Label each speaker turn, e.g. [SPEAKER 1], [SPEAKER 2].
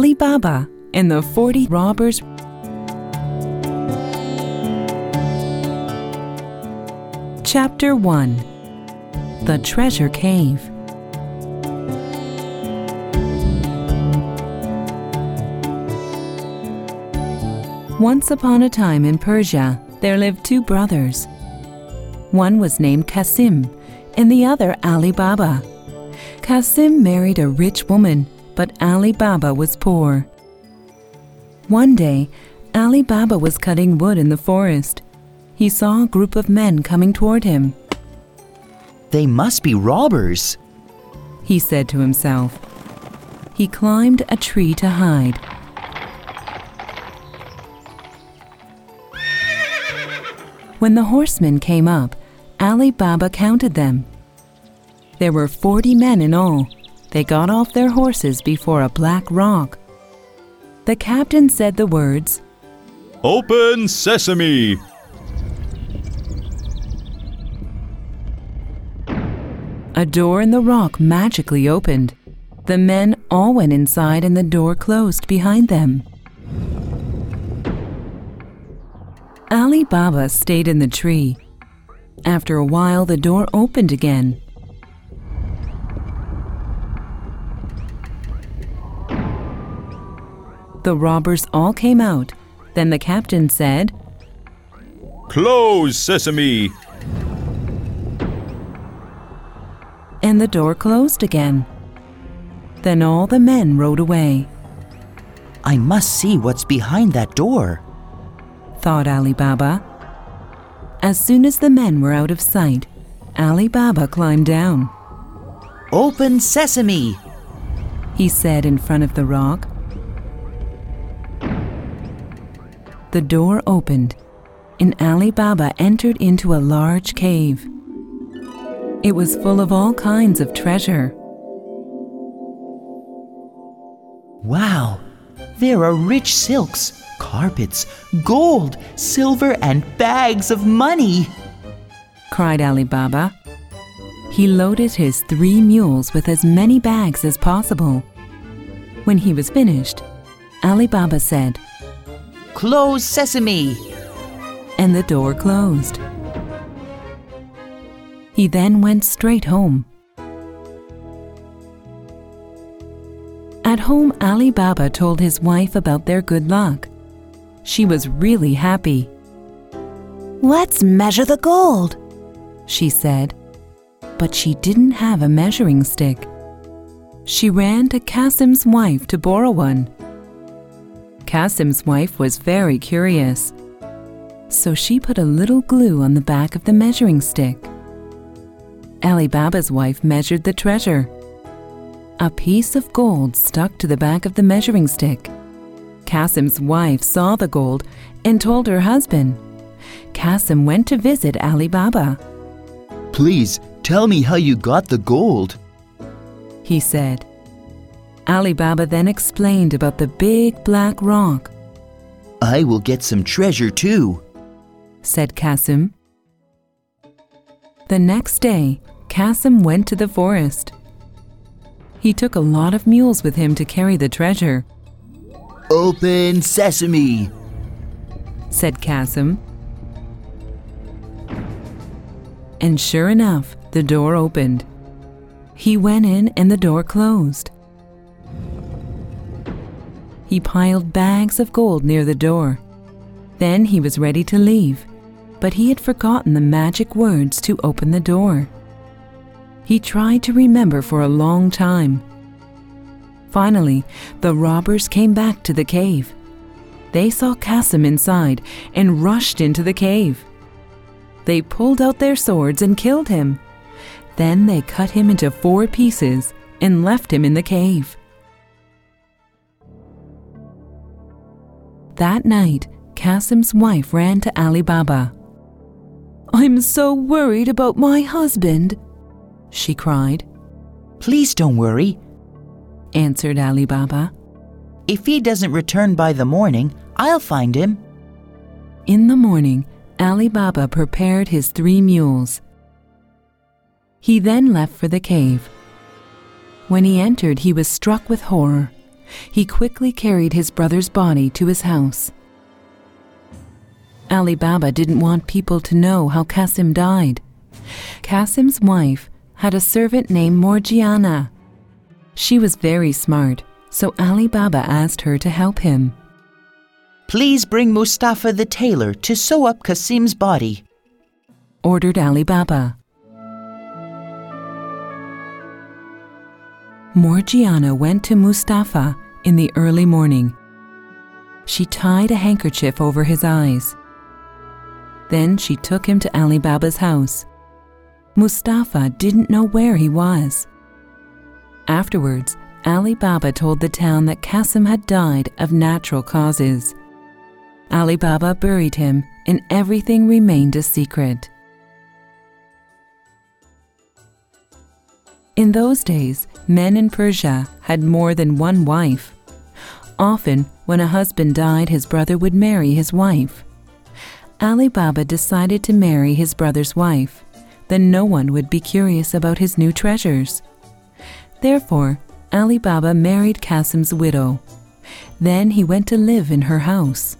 [SPEAKER 1] Ali Baba and the 40 Robbers. Chapter 1 The Treasure Cave. Once upon a time in Persia, there lived two brothers. One was named Kasim, and the other Ali Baba. Kasim married a rich woman, but Ali Baba was poor. One day, Ali Baba was cutting wood in the forest. He saw a group of men coming toward him.
[SPEAKER 2] They must be robbers.
[SPEAKER 1] He said to himself. He climbed a tree to hide. When the horsemen came up, Ali Baba counted them. There were forty men in all. They got off their horses before a black rock. The captain said the words,
[SPEAKER 3] Open sesame!
[SPEAKER 1] A door in the rock magically opened. The men all went inside and the door closed behind them. Ali Baba stayed in the tree. After a while, the door opened again. The robbers all came out. Then the captain said,
[SPEAKER 3] Close sesame!
[SPEAKER 1] and the door closed again. Then all the men rode away,
[SPEAKER 2] I must see what's behind that door.
[SPEAKER 1] thought Ali Baba. As soon as the men were out of sight, Ali Baba climbed down.
[SPEAKER 2] Open sesame!
[SPEAKER 1] he said in front of the rock. The door opened, and Ali Baba entered into a large cave. It was full of all kinds of treasure.
[SPEAKER 2] Wow! There are rich silks, carpets, gold, silver, and bags of money.
[SPEAKER 1] cried Ali Baba. He loaded his three mules with as many bags as possible. When he was finished, Ali Baba said,
[SPEAKER 2] Close sesame!
[SPEAKER 1] and the door closed. He then went straight home. At home, Ali Baba told his wife about their good luck. She was really happy. Let's measure the gold, she said. But she didn't have a measuring stick. She ran to Kasim's wife to borrow one. Kasim's wife was very curious. So she put a little glue on the back of the measuring stick. Ali Baba's wife measured the treasure. A piece of gold stuck to the back of the measuring stick. Kasim's wife saw the gold and told her husband. Kasim went to visit Ali Baba.
[SPEAKER 2] Please tell me how you got the gold.
[SPEAKER 1] He said. Ali Baba then explained about the big black rock,
[SPEAKER 2] I will get some treasure too.
[SPEAKER 1] said Kasim. The next day, Kasim went to the forest. He took a lot of mules with him to carry the treasure,
[SPEAKER 2] Open sesame!
[SPEAKER 1] said Kasim. And sure enough, the door opened. He went in and the door closed. He piled bags of gold near the door. Then he was ready to leave, but he had forgotten the magic words to open the door. He tried to remember for a long time. Finally, the robbers came back to the cave. They saw Kasim inside and rushed into the cave. They pulled out their swords and killed him. Then they cut him into four pieces and left him in the cave. That night, Kasim's wife ran to Ali Baba. I'm so worried about my husband, she cried,
[SPEAKER 2] Please don't worry.
[SPEAKER 1] answered Ali Baba.
[SPEAKER 2] If he doesn't return by the morning, I'll find him.
[SPEAKER 1] In the morning, Ali Baba prepared his three mules. He then left for the cave. When he entered, he was struck with horror. He quickly carried his brother's body to his house. Ali Baba didn't want people to know how Kasim died. Kasim's wife had a servant named Morgiana. She was very smart, so Ali Baba asked her to help him.
[SPEAKER 2] Please bring Mustafa the tailor to sew up Kasim's body.
[SPEAKER 1] Ordered Ali Baba. Morgiana went to Mustafa in the early morning. She tied a handkerchief over his eyes. Then she took him to Ali Baba's house. Mustafa didn't know where he was. Afterwards, Ali Baba told the town that Kasim had died of natural causes. Ali Baba buried him, and everything remained a secret. In those days, men in Persia had more than one wife. Often, when a husband died, his brother would marry his wife. Ali Baba decided to marry his brother's wife. Then no one would be curious about his new treasures. Therefore, Ali Baba married Kasim's widow. Then he went to live in her house.